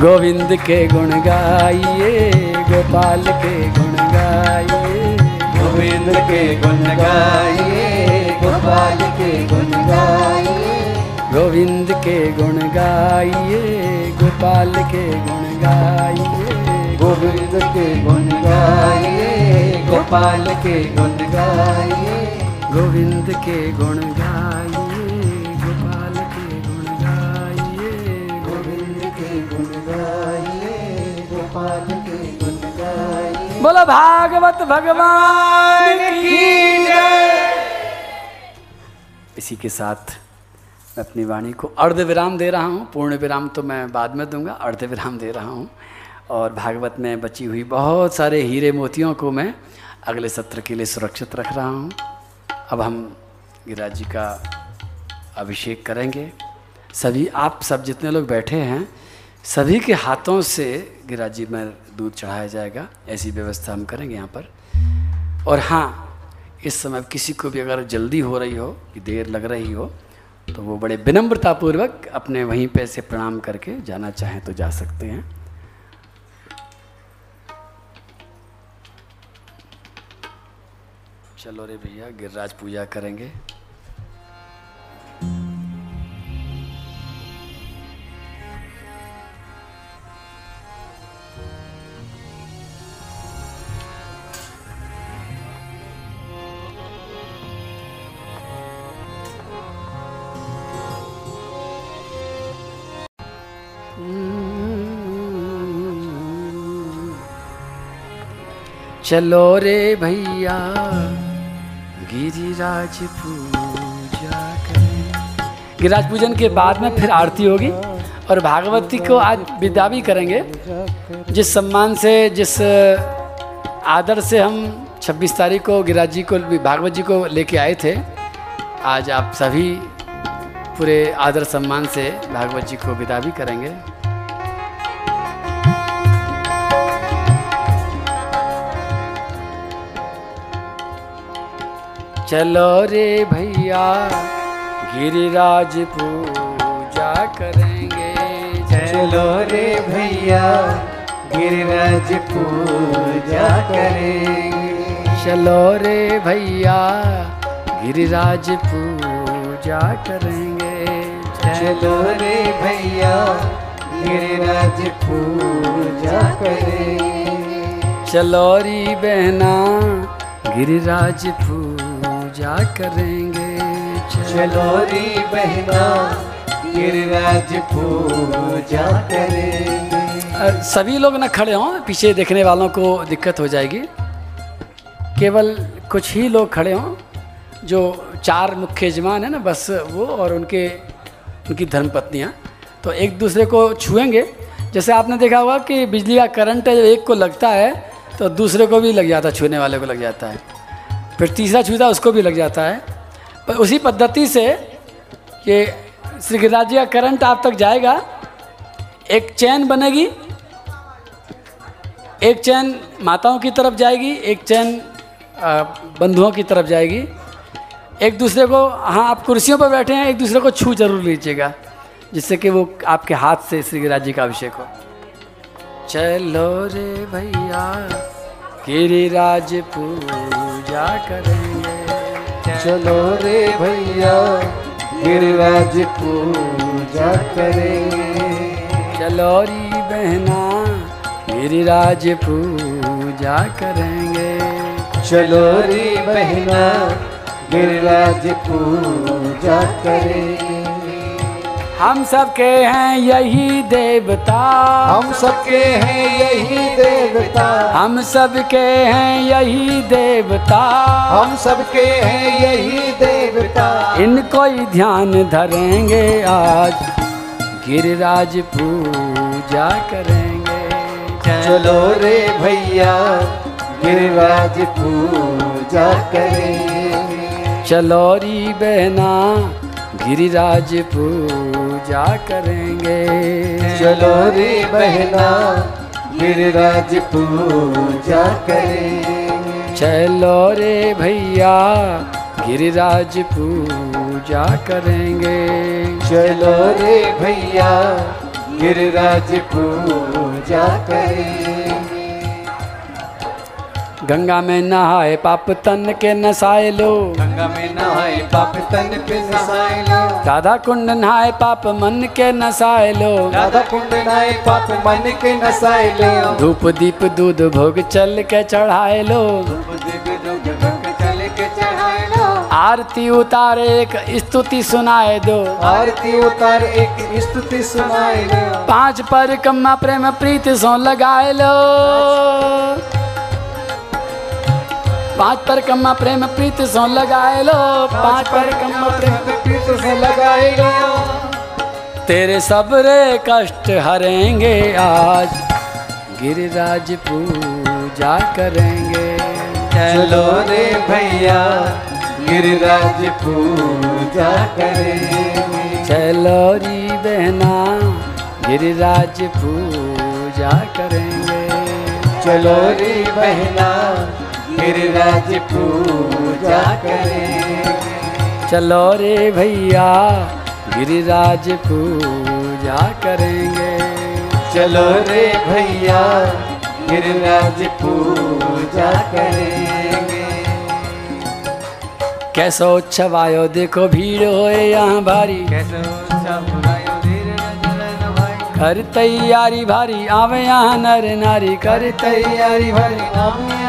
गोविंद के गुण गाइए गोपाल के गुण गाइए। गोविंद के गुण गाइए, गोपाल के गुण गाइए, गोविंद के गुण गाइए, गोपाल के गुण गाइए, गोविंद के गुण गाइए, गोपाल के गुण गाइए, गोविंद के गुण गाइए। बोलो भागवत भगवान की जय। इसी के साथ मैं अपनी वाणी को अर्ध विराम दे रहा हूँ। पूर्ण विराम तो मैं बाद में दूँगा अर्ध विराम दे रहा हूँ। और भागवत में बची हुई बहुत सारे हीरे मोतियों को मैं अगले सत्र के लिए सुरक्षित रख रहा हूँ। अब हम गिरिराज जी का अभिषेक करेंगे। सभी आप सब जितने लोग बैठे हैं सभी के हाथों से गिरिराज जी, में दूध चढ़ाया जाएगा। ऐसी व्यवस्था हम करेंगे यहाँ पर। और हाँ इस समय किसी को भी अगर जल्दी हो रही हो, कि देर लग रही हो तो वो बड़े विनम्रतापूर्वक अपने वहीं पे से प्रणाम करके जाना चाहें तो जा सकते हैं। चलो रे भैया, गिरिराज पूजा करेंगे। चलो रे भैया, गिरिराज पूजा करें। गिरिराज पूजन के बाद में फिर आरती होगी और भागवती को आज विदा भी करेंगे। जिस सम्मान से, जिस आदर से हम 26 तारीख को गिरिराज जी को, भागवत जी को लेके आए थे, आज आप सभी पूरे आदर सम्मान से भागवत जी को विदा भी करेंगे। चलो रे भैया गिरिराज पूजा करेंगे। चलो रे भैया गिरिराज पूजा करेंगे। चलो रे भैया गिरिराज पूजा करेंगे। चलो रे भैया गिरिराज पूजा करेंगे। चलो री बहना गिरिराज पूजा करेंगे। चलो रे बहना गिरिराज पूजा करेंगे। सभी लोग ना खड़े हों पीछे देखने वालों को दिक्कत हो जाएगी। केवल कुछ ही लोग खड़े हों जो चार मुख्य यजमान है ना बस वो और उनके उनकी धर्मपत्नियाँ। तो एक दूसरे को छुएँगे। जैसे आपने देखा होगा कि बिजली का करंट है जब एक को लगता है तो दूसरे को भी लग जाता है छूने वाले को लग जाता है। फिर तीसरा छूता उसको भी लग जाता है। पर उसी पद्धति से ये श्री गिरिराज जी का करंट आप तक जाएगा। एक चैन बनेगी, एक चैन माताओं की तरफ़ जाएगी, एक चैन बंधुओं की तरफ़ जाएगी। एक दूसरे को हाँ आप कुर्सियों पर बैठे हैं, एक दूसरे को छू ज़रूर लीजिएगा, जिससे कि वो आपके हाथ से श्री गिरिराज जी का अभिषेक हो। चलो रे भैया गिरिराज पूजा करेंगे। चलो रे भैया गिरिराज पूजा करेंगे। चलो री बहना गिरिराज पूजा करेंगे। चलो रे बहना गिरिराज पूजा करेंगे। हम सबके हैं यही देवता। हम सबके हैं यही देवता। हम सबके हैं यही देवता। हम सबके हैं यही देवता। इनको ही ध्यान धरेंगे आज गिरिराज पूजा करेंगे। चलो रे भैया गिरिराज पूजा करेंगे। चलो री बहना गिरिराज पूजा करेंगे। चलो रे बहना गिरिराज पूजा करेंगे। चलो रे भैया गिरिराज पूजा करेंगे। चलो रे भैया गिरिराज पूजा करेंगे। गंगा में नहाए पाप तन के नसाए लो। गंगा में नहाए पाप तन पे नसाए लो। राधा कुंड नहाए पाप मन के नसाए लो। राधा कुंड नहाए पाप मन के नसाए लो। धूप दीप दूध भोग चल के चढ़ाए लो। के आरती उतारे एक स्तुति सुनाए दो। आरती उतार एक स्तुति सुनाए लो पाँच पर कम्मा प्रेम प्रीति सो लगाए लो। पाँच पर कम्मा प्रेम प्रीत सो लगाए लो पाँच पर कम्मा प्रेम प्रीत से लगाए लो तेरे सबरे कष्ट हरेंगे आज गिरिराज पूजा करेंगे। चलो रे भैया गिरिराज पूजा करेंगे। चलो री बहना गिरिराज पूजा करेंगे। चलो रे बहना गिरिराज पूजा करेंगे चलो रे भैया गिरिराज पूजा करेंगे। चलो रे भैया गिरिराज पूजा करेंगे। कैसो उत्सव आयो देखो भीड़ होए यहाँ भारी। कैसे भाई कर तैयारी भारी आवे यहाँ नर नारी। कर तैयारी भारी नरी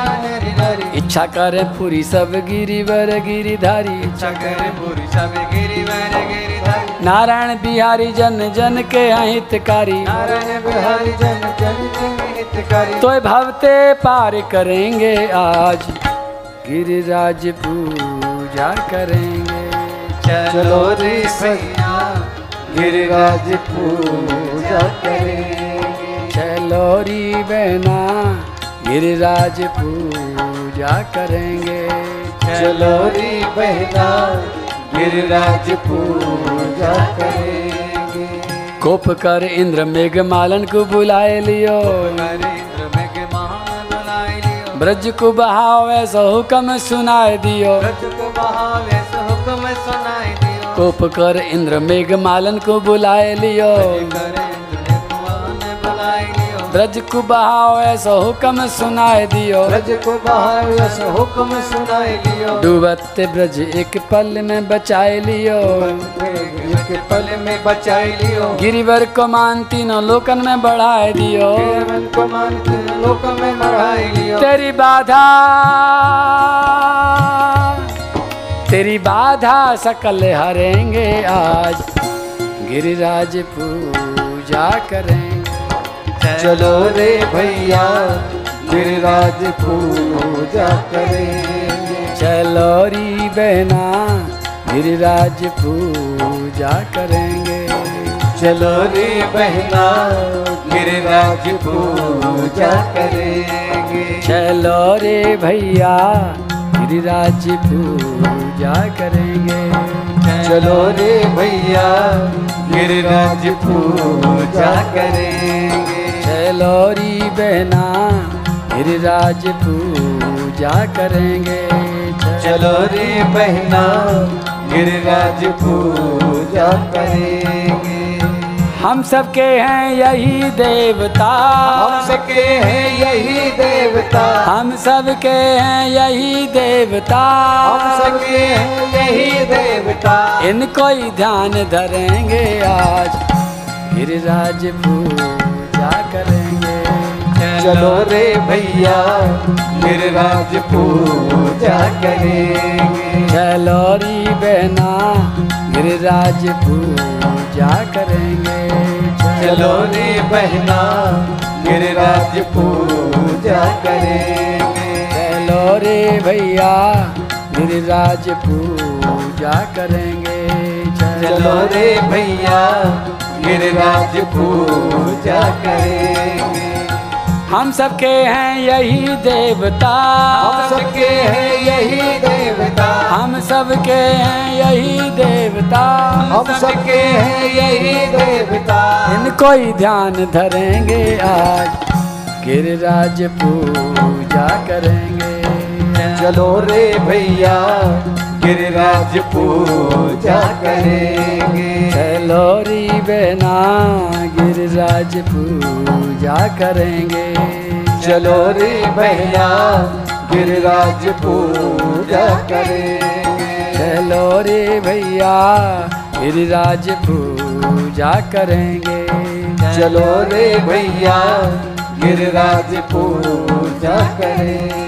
इच्छा करे पूरी सब गिरिवर गिरिधारी। इच्छा करे पूरी सब गिरी वर गिरिधारी। नारायण बिहारी जन जन के हितकारी नारायण बिहारी जन जन के हितकारी तो भवते पार करेंगे आज। गिरिराज पूजा करेंगे। चलो रे सैया गिरिराज पूजा करेंगे। चलो री बहना गिरिराज पूजा करेंगे? चलो रे बहना गिरिराज पूजा करेंगे। कोप कर इंद्र मेघ मालन को बुलाए लियो। ब्रज को बहाव ऐसा हुक्म सुनाए दियो। ब्रज को बहावे सो हुक्म सुनाए दियो। कोप कर इंद्र मेघ मालन को बुलाए लियो। ब्रज को बहाओ ऐसा हुक्म सुनाए दियो। ब्रज को बहाओ यस हुक्म सुनाए लियो डूबत ब्रज एक पल में बचाए लियो। एक पल में बचाए लियो। गिरिवर को मान तीनों लोकन में बढ़ाए दियो। को मान के लोक में बढ़ाए लियो। तेरी बाधा तेरी बाधा सकल हरेंगे आज। गिरिराज पूजा करेंगे चलो रे भैया, गिरिराज पूजा करेंगे चलो री बहना, गिरिराज पूजा करेंगे। चलो रे बहना, गिरिराज पूजा करेंगे। चलो रे भैया, गिरिराज पूजा करेंगे। चलो रे भैया, गिरिराज पूजा करेंगे चलो री बहना गिरिराज पूजा करेंगे। चलो रे बहना गिरिराज पूजा करेंगे। हम सबके हैं यही देवता। हम सबके हैं यही देवता। हम सबके हैं यही देवता। हम सबके हैं यही देवता। इनको ही ध्यान धरेंगे आज। गिरिराज पूजा करेंगे। चलो रे भैया गिरिराज पूजा करेंगे चलो री बहना गिरिराज पूजा करेंगे चलो रे बहना गिरिराज पूजा करेंगे चलो रे भैया गिरिराज पूजा करेंगे चलो रे भैया गिरिराज पूजा करेंगे हम सबके हैं यही देवता। हम सबके हैं यही देवता। हम सबके हैं यही देवता। हम सबके हैं यही देवता। इनको ही ध्यान धरेंगे आज। गिरिराज पूजा करेंगे। चलो रे भैया, गिरिराज पूजा करेंगे। चलो रे बहना, गिरिराज पूजा करेंगे। चलो रे भैया गिरिराज पूजा करेंगे। चलो रे भैया, गिरिराज पूजा करेंगे। चलो रे भैया, गिरिराज पूजा करेंगे।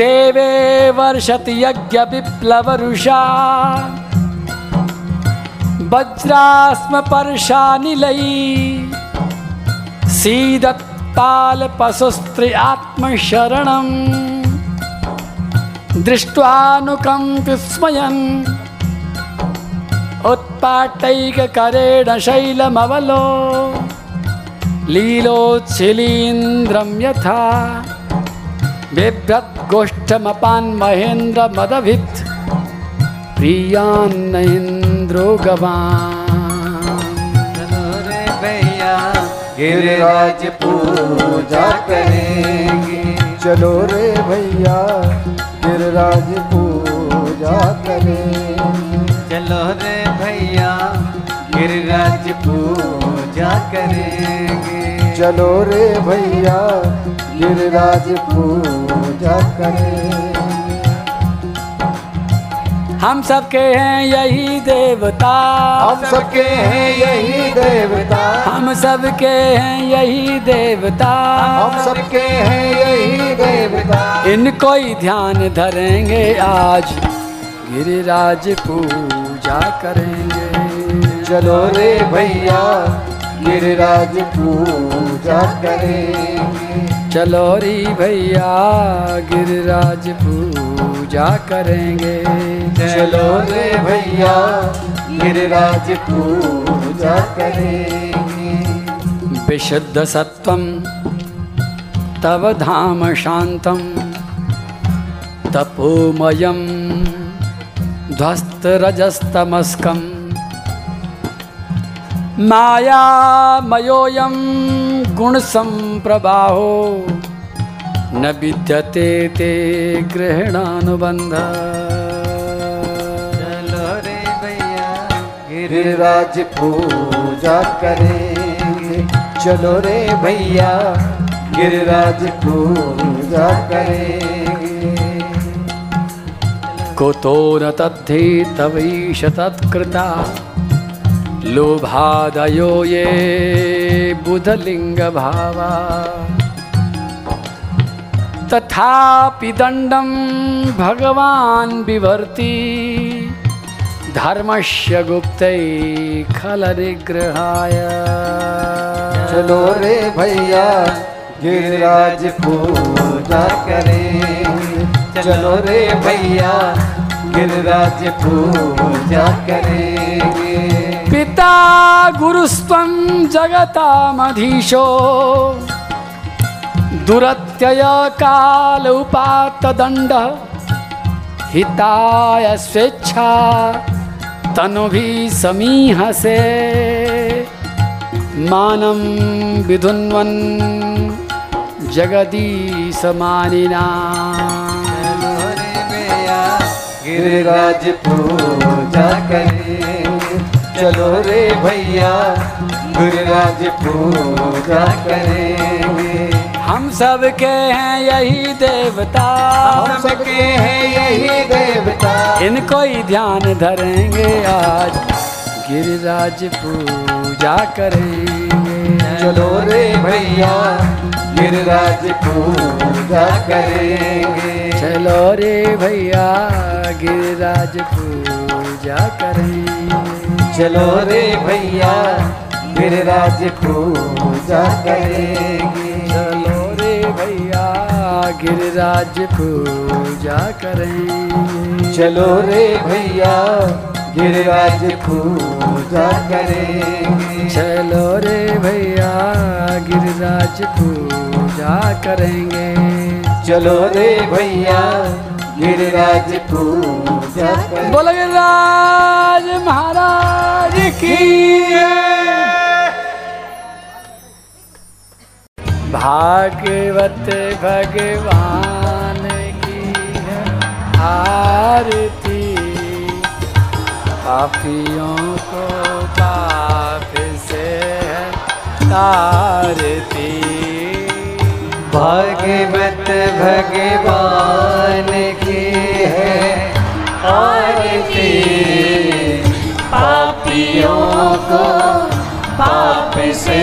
देवे वर्षत यज्ञ विप्लव रुषा वज्रास्म पर्षा निलयी सीदत पाल पशुस्त्री आत्मशरणं। दृष्ट्वानुकम्पि स्मयन्। उत्पाटैककरेण शैलमवलो। लीलोच्छिलीन्द्रं यथा। बिभ्रत् गोष्ठमपान् महेन्द्र मदभित् प्रियान्न इन्द्रो चलो रे भैया गिरिराज पूजा करेंगे चलो रे भैया गिरिराज पूजा करेंगे। चलो रे भैया गिरिराज पूजा करेंगे। चलो रे भैया गिरिराज पूजा करेंगे। हम सबके हैं यही देवता। हम सबके हैं यही देवता। हम सबके हैं यही देवता। हम सबके हैं यही देवता। इनको ही ध्यान धरेंगे आज गिरिराज पूजा करेंगे। चलो रे भैया, गिरिराज पूजा करेंगे चलो रे भैया, गिरिराज पूजा करेंगे। चलो रे भैया, गिरिराज पूजा करेंगे विशुद्ध सत्वम तव धाम शांतम तपोमयम ध्वस्तरजस्तमस्कम मायामयोऽयं गुणसम्प्रवाहो न विद्यते ते ग्रहणानुबन्ध चलो रे भैया गिरिराज पूजा करेंगे। चलो रे भैया गिरिराज पूजा करेंगे। कुतो न तद्धि तवैष तत्कृता। लोभादयो ये बुधलिङ्गभावा। तथापि भगवान् विवर्ति, धर्मस्य गुप्तै खलनिग्रहाय। चलो रे भैया, गिरिराज पूजा करेंगे चलो रे भैया, गिरिराज पूजा करेंगे पिता गुरुस्त्वं जगतामधीशो। दुरत्यय काल उपात्तदण्ड हिताय स्वेच्छा तनुभिः समीहसे। मानं विधुन्वन् जगदीशमानिना। चलो रे भैया, गिरिराज पूजा करेंगे चलो रे भैया गिरिराज पूजा करेंगे। हम सबके हैं यही देवता। हम सबके हैं यही देवता। इनको ही ध्यान धरेंगे आज। गिरिराज पूजा करेंगे। चलो रे भैया गिरिराज पूजा करेंगे। चलो रे भैया गिरिराज पूजा करेंगे। चलो रे भैया गिरिराज पूजा करेंगे। चलो रे भैया गिरिराज पूजा करेंगे। चलो रे भैया गिरिराज पूजा करेंगे। चलो रे भैया गिरिराज पूजा करेंगे। चलो रे भैया गिरिराज पूजा बोलो गिरिराज महाराज की भागवत भगवान की आरती। पापियों को पाप से है तारती। भागवत भगवान की है। आरती पापियों को पाप से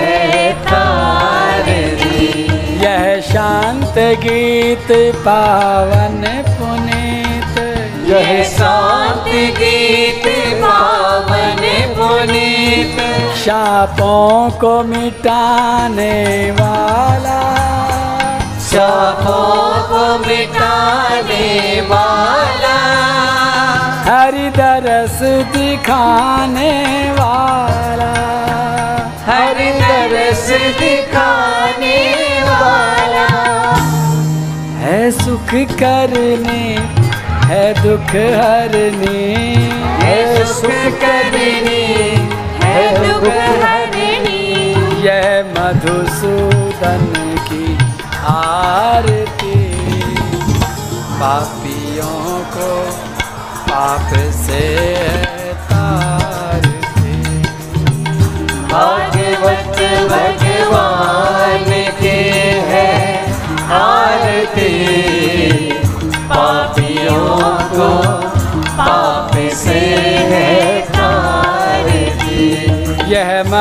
है तारती। यह शांत गीत पावन पुनीत। यह शांत गीत शापों को मिटाने वाला। शापों को मिटाने वाला। हरि दरस दिखाने वाला। हर दरस दिखाने वाला। है सुख करने है दुख हरने। है सुख करने है। दुख हरने यह मधुसूदन की आरती। पापियों को पाप से तारती भाग्यवत भगवान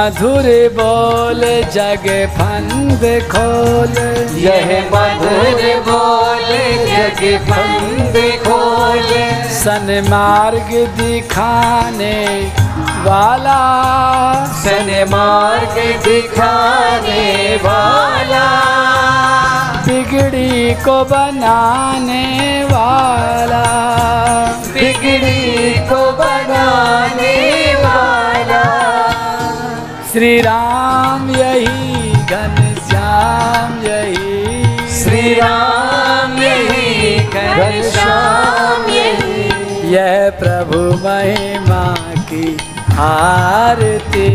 मधुर बोल जग फंद खोल। यह मधुर बोल जग बंद खोल। सन्मार्ग दिखाने वाला। सन मार्ग दिखाने वाला। बिगड़ी को बनाने वाला। बिगड़ी को बनाने वाला। श्री राम यही घनश्याम यही। श्री राम यही घनश्याम यही। यह प्रभु महिमा की आरती।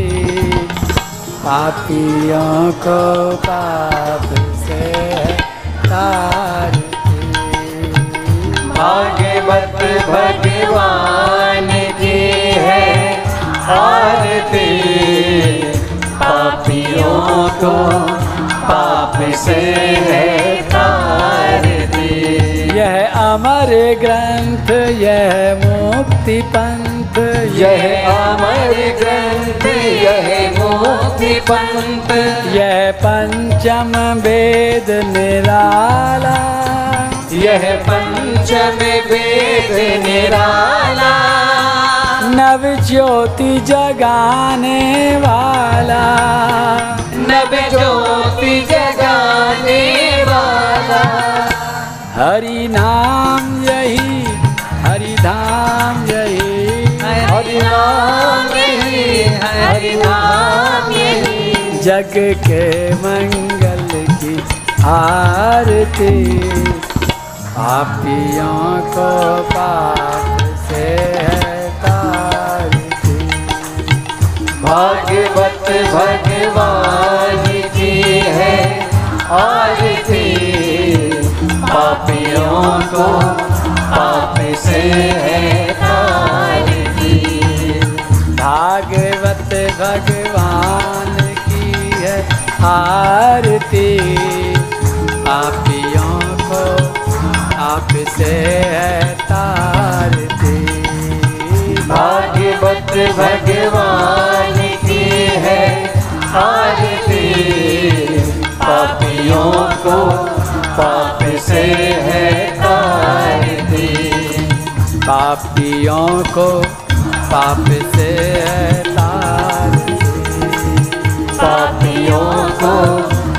पापियों को पाप से तारती। भागवत भगवान की है। आरती पापियों को पाप से है दे। यह अमर ग्रंथ यह मुक्ति पंथ यह अमर ग्रंथ यह मुक्ति पंथ। यह पंचम वेद निराला। यह पंचम वेद निराला। नव ज्योति जगाने वाला नव ज्योति जगाने वाला हरि नाम यही हरि धाम यही। हरि नाम यही हरि नाम यही। जग के मंगल की आरती पापियों को पाप से है। भागवत भगवान की है। आरती पापियों को पाप से है तारती भागवत भगवान की है आरती। पापियों को आप से है तारती भगवान की है। आरती पापियों को पाप से है तारती पापियों को पाप से है तारती पापियों को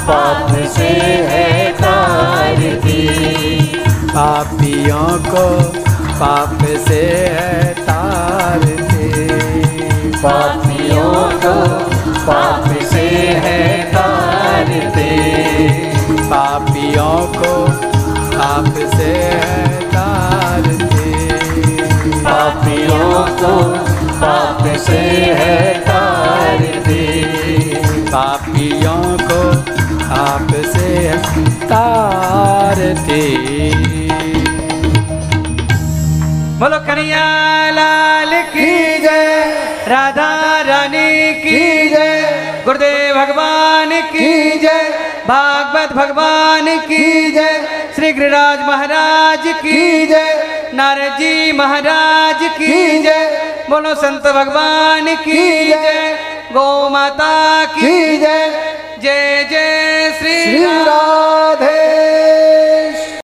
पाप से है तारती पापियों को पाप से है पापियों को, पाप से है तारते। पापियों को पाप से है तारती। पापियों को पाप से है तारते। पापियों को पाप से तारती। नाथ भगवान की जय। श्री गिरिराज महाराज की जय। नारद जी महाराज की जय। बोलो संत भगवान की जय। गौ माता की जय। जय। जय श्री राधे।